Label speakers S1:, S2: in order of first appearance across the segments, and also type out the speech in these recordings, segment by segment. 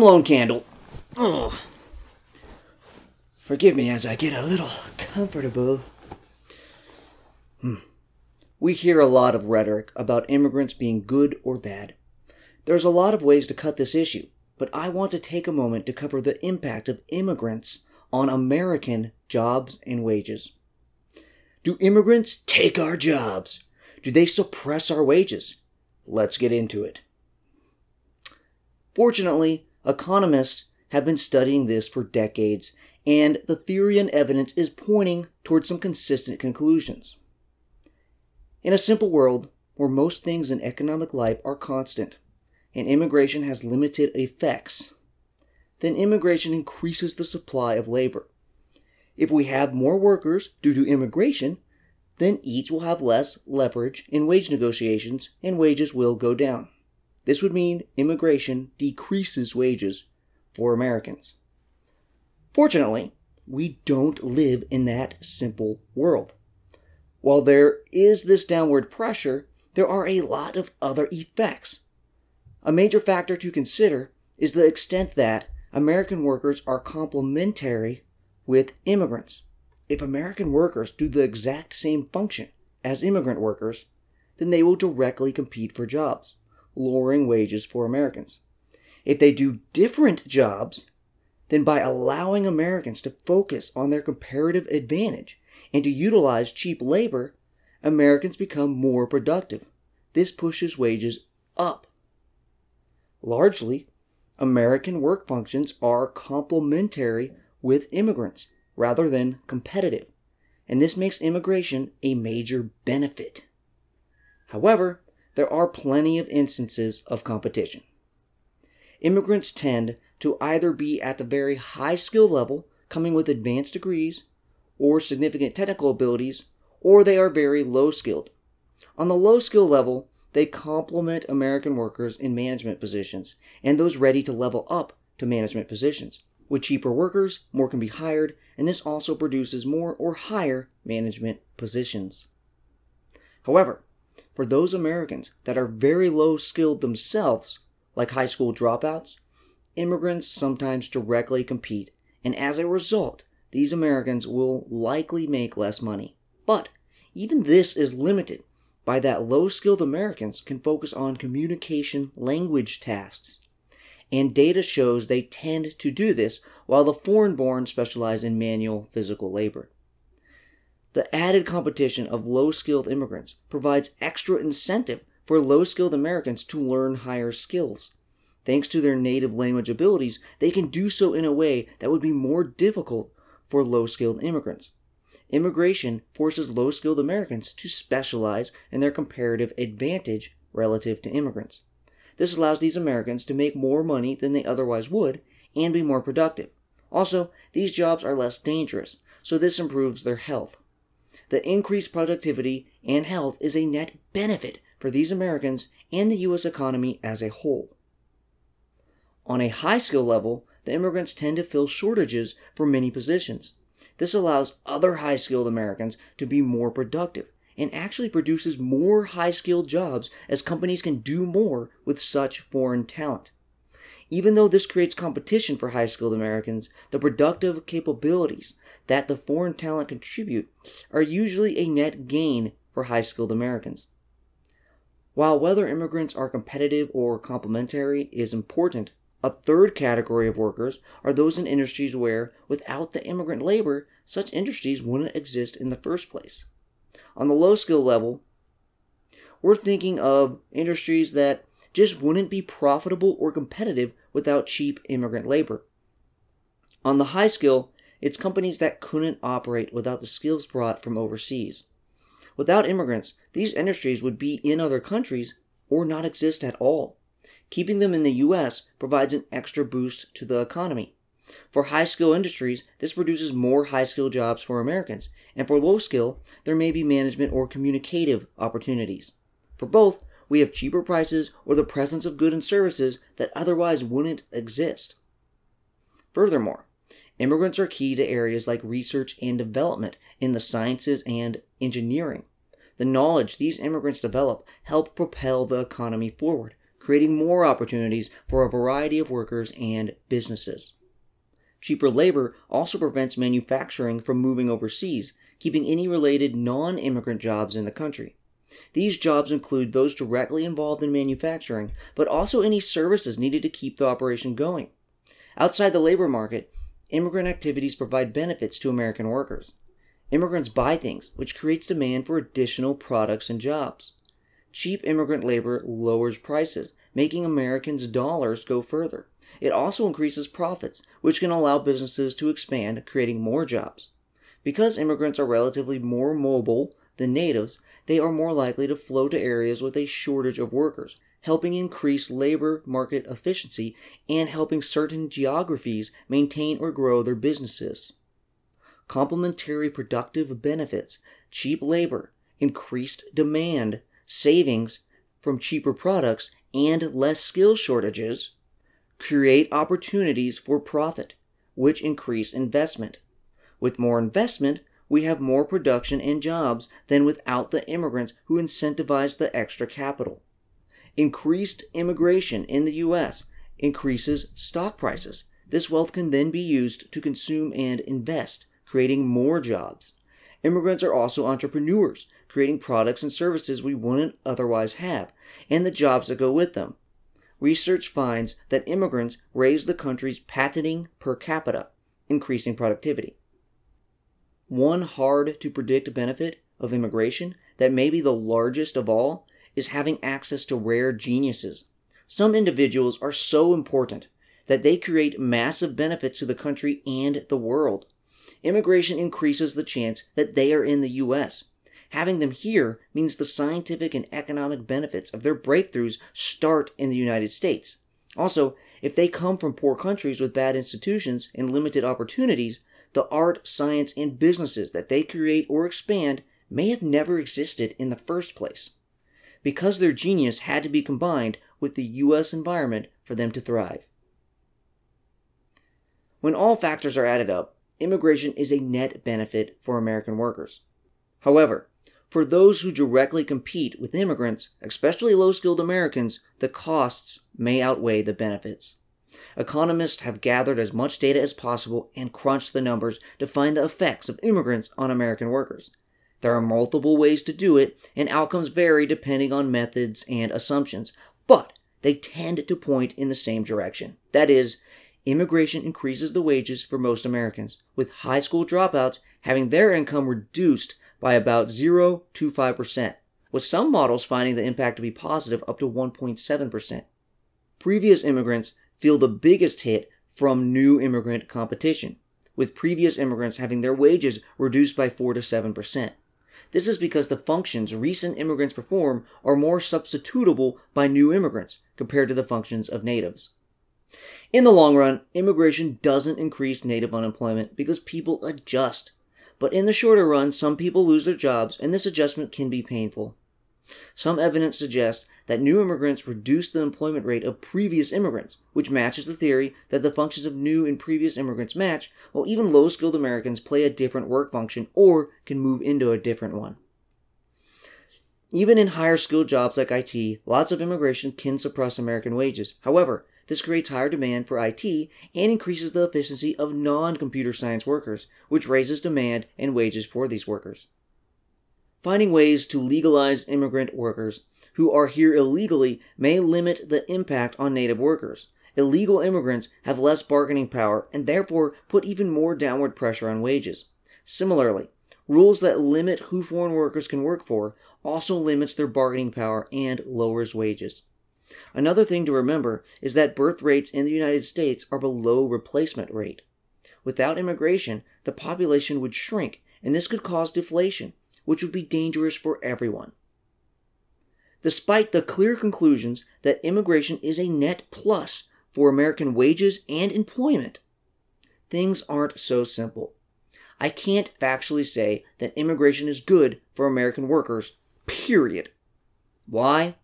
S1: Lone Candle. Ugh. Forgive me as I get a little comfortable. Hmm. We hear a lot of rhetoric about immigrants being good or bad. There's a lot of ways to cut this issue, but I want to take a moment to cover the impact of immigrants on American jobs and wages. Do immigrants take our jobs? Do they suppress our wages? Let's get into it. Fortunately, economists have been studying this for decades, and the theory and evidence is pointing towards some consistent conclusions. In a simple world where most things in economic life are constant and immigration has limited effects, then immigration increases the supply of labor. If we have more workers due to immigration, then each will have less leverage in wage negotiations and wages will go down. This would mean immigration decreases wages for Americans. Fortunately, we don't live in that simple world. While there is this downward pressure, there are a lot of other effects. A major factor to consider is the extent that American workers are complementary with immigrants. If American workers do the exact same function as immigrant workers, then they will directly compete for jobs, lowering wages for Americans. If they do different jobs, then by allowing Americans to focus on their comparative advantage and to utilize cheap labor, Americans become more productive. This pushes wages up. Largely, American work functions are complementary with immigrants rather than competitive, and this makes immigration a major benefit. However, there are plenty of instances of competition. Immigrants tend to either be at the very high skill level, coming with advanced degrees or significant technical abilities, or they are very low skilled. On the low skill level, they complement American workers in management positions and those ready to level up to management positions. With cheaper workers, more can be hired, and this also produces more or higher management positions. However, for those Americans that are very low skilled themselves, like high school dropouts, immigrants sometimes directly compete, and as a result, these Americans will likely make less money. But even this is limited by that low skilled Americans can focus on communication language tasks. And data shows they tend to do this while the foreign born specialize in manual physical labor. The added competition of low skilled immigrants provides extra incentive for low skilled Americans to learn higher skills. Thanks to their native language abilities, they can do so in a way that would be more difficult for low skilled immigrants. Immigration forces low skilled Americans to specialize in their comparative advantage relative to immigrants. This allows these Americans to make more money than they otherwise would and be more productive. Also, these jobs are less dangerous, so this improves their health. The increased productivity and health is a net benefit for these Americans and the U.S. economy as a whole. On a high skill level, the immigrants tend to fill shortages for many positions. This allows other high skilled Americans to be more productive and actually produces more high skilled jobs as companies can do more with such foreign talent. Even though this creates competition for high skilled Americans, the productive capabilities that the foreign talent contribute are usually a net gain for high skilled Americans. While whether immigrants are competitive or complementary is important, a third category of workers are those in industries where, without the immigrant labor, such industries wouldn't exist in the first place. On the low skill level, we're thinking of industries that just wouldn't be profitable or competitive without cheap immigrant labor. On the high skill, it's companies that couldn't operate without the skills brought from overseas. Without immigrants, these industries would be in other countries or not exist at all. Keeping them in the US provides an extra boost to the economy. For high skill industries, this produces more high skill jobs for Americans, and for low skill, there may be management or communicative opportunities. For both, we have cheaper prices or the presence of goods and services that otherwise wouldn't exist. Furthermore, immigrants are key to areas like research and development in the sciences and engineering. The knowledge these immigrants develop help propel the economy forward, creating more opportunities for a variety of workers and businesses. Cheaper labor also prevents manufacturing from moving overseas, keeping any related non immigrant jobs in the country. These jobs include those directly involved in manufacturing, but also any services needed to keep the operation going. Outside the labor market, immigrant activities provide benefits to American workers. Immigrants buy things, which creates demand for additional products and jobs. Cheap immigrant labor lowers prices, making Americans' dollars go further. It also increases profits, which can allow businesses to expand, creating more jobs. Because immigrants are relatively more mobile than natives, they are more likely to flow to areas with a shortage of workers, helping increase labor market efficiency and helping certain geographies maintain or grow their businesses. Complementary productive benefits, cheap labor, increased demand, savings from cheaper products, and less skill shortages create opportunities for profit, which increase investment. With more investment, we have more production and jobs than without the immigrants who incentivize the extra capital. Increased immigration in the U.S. increases stock prices. This wealth can then be used to consume and invest, creating more jobs. Immigrants are also entrepreneurs, creating products and services we wouldn't otherwise have, and the jobs that go with them. Research finds that immigrants raise the country's patenting per capita, increasing productivity. One hard to predict benefit of immigration that may be the largest of all is having access to rare geniuses. Some individuals are so important that they create massive benefits to the country and the world. Immigration increases the chance that they are in the U.S. Having them here means the scientific and economic benefits of their breakthroughs start in the United States. Also, if they come from poor countries with bad institutions and limited opportunities, the art, science, and businesses that they create or expand may have never existed in the first place because their genius had to be combined with the U.S. environment for them to thrive. When all factors are added up, immigration is a net benefit for American workers. However, for those who directly compete with immigrants, especially low skilled Americans, the costs may outweigh the benefits. Economists have gathered as much data as possible and crunched the numbers to find the effects of immigrants on American workers. There are multiple ways to do it, and outcomes vary depending on methods and assumptions, but they tend to point in the same direction. That is, immigration increases the wages for most Americans, with high school dropouts having their income reduced by about 0 to 5%, with some models finding the impact to be positive up to 1.7%. Previous immigrants feel the biggest hit from new immigrant competition, with previous immigrants having their wages reduced by 4 to 7%. This is because the functions recent immigrants perform are more substitutable by new immigrants compared to the functions of natives. In the long run, immigration doesn't increase native unemployment because people adjust. But in the shorter run, some people lose their jobs, and this adjustment can be painful. Some evidence suggests that new immigrants reduce the employment rate of previous immigrants, which matches the theory that the functions of new and previous immigrants match, while even low skilled Americans play a different work function or can move into a different one. Even in higher skilled jobs like IT, lots of immigration can suppress American wages. However, this creates higher demand for IT and increases the efficiency of non computer science workers, which raises demand and wages for these workers. Finding ways to legalize immigrant workers who are here illegally may limit the impact on native workers. Illegal immigrants have less bargaining power and therefore put even more downward pressure on wages. Similarly, rules that limit who foreign workers can work for also limits their bargaining power and lowers wages. Another thing to remember is that birth rates in the United States are below replacement rate. Without immigration, the population would shrink, and this could cause deflation, which would be dangerous for everyone. Despite the clear conclusions that immigration is a net plus for American wages and employment, things aren't so simple. I can't factually say that immigration is good for American workers, period. Why?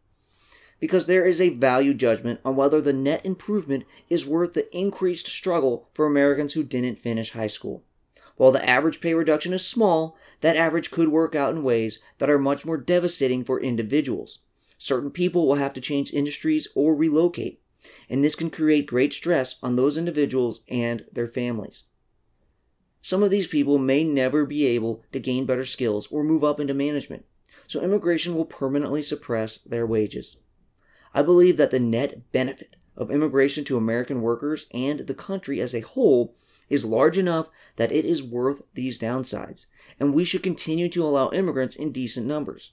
S1: Because there is a value judgment on whether the net improvement is worth the increased struggle for Americans who didn't finish high school. While the average pay reduction is small, that average could work out in ways that are much more devastating for individuals. Certain people will have to change industries or relocate, and this can create great stress on those individuals and their families. Some of these people may never be able to gain better skills or move up into management, so immigration will permanently suppress their wages. I believe that the net benefit of immigration to American workers and the country as a whole is large enough that it is worth these downsides, and we should continue to allow immigrants in decent numbers.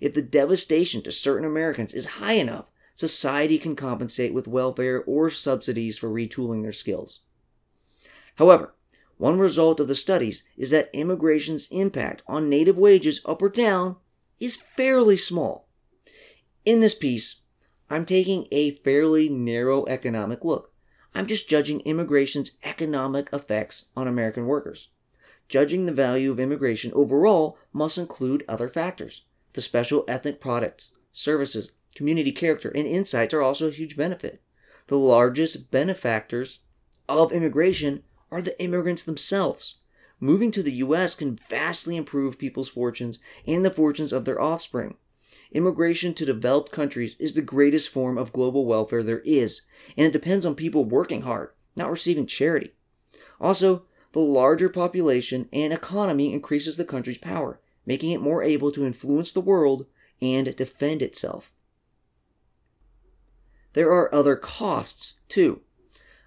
S1: If the devastation to certain Americans is high enough, society can compensate with welfare or subsidies for retooling their skills. However, one result of the studies is that immigration's impact on native wages up or down is fairly small. In this piece, I'm taking a fairly narrow economic look. I'm just judging immigration's economic effects on American workers. Judging the value of immigration overall must include other factors. The special ethnic products, services, community character, and insights are also a huge benefit. The largest benefactors of immigration are the immigrants themselves. Moving to the U.S. can vastly improve people's fortunes and the fortunes of their offspring. Immigration to developed countries is the greatest form of global welfare there is, and it depends on people working hard, not receiving charity. Also, the larger population and economy increases the country's power, making it more able to influence the world and defend itself. There are other costs, too.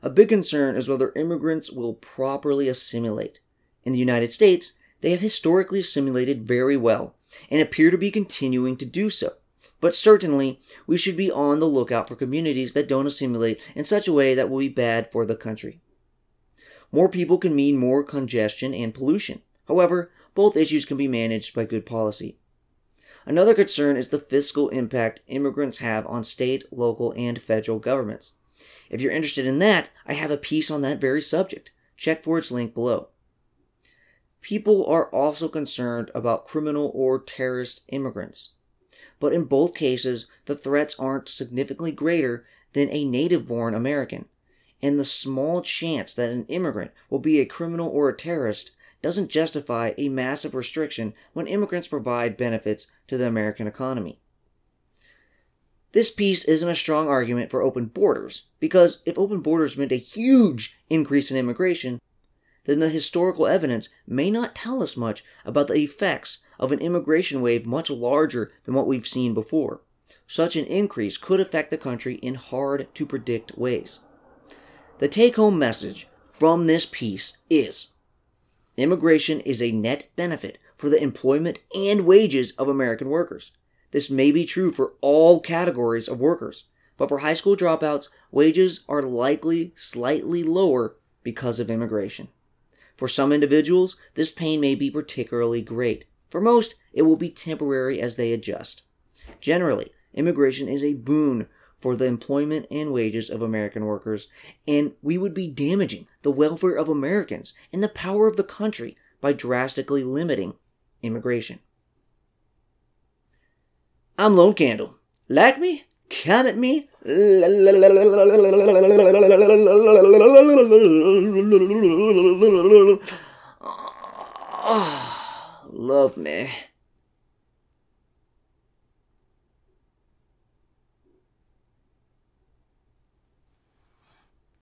S1: A big concern is whether immigrants will properly assimilate. In the United States, they have historically assimilated very well and appear to be continuing to do so. But certainly, we should be on the lookout for communities that don't assimilate in such a way that will be bad for the country. More people can mean more congestion and pollution. However, both issues can be managed by good policy. Another concern is the fiscal impact immigrants have on state, local, and federal governments. If you're interested in that, I have a piece on that very subject. Check for its link below. People are also concerned about criminal or terrorist immigrants. But in both cases, the threats aren't significantly greater than a native born American. And the small chance that an immigrant will be a criminal or a terrorist doesn't justify a massive restriction when immigrants provide benefits to the American economy. This piece isn't a strong argument for open borders, because if open borders meant a huge increase in immigration, then the historical evidence may not tell us much about the effects of an immigration wave much larger than what we've seen before. Such an increase could affect the country in hard to predict ways. The take home message from this piece is immigration is a net benefit for the employment and wages of American workers. This may be true for all categories of workers, but for high school dropouts, wages are likely slightly lower because of immigration. For some individuals, this pain may be particularly great. For most, it will be temporary as they adjust. Generally, immigration is a boon for the employment and wages of American workers, and we would be damaging the welfare of Americans and the power of the country by drastically limiting immigration. I'm Lone Candle. Like me? Comment me? Love me.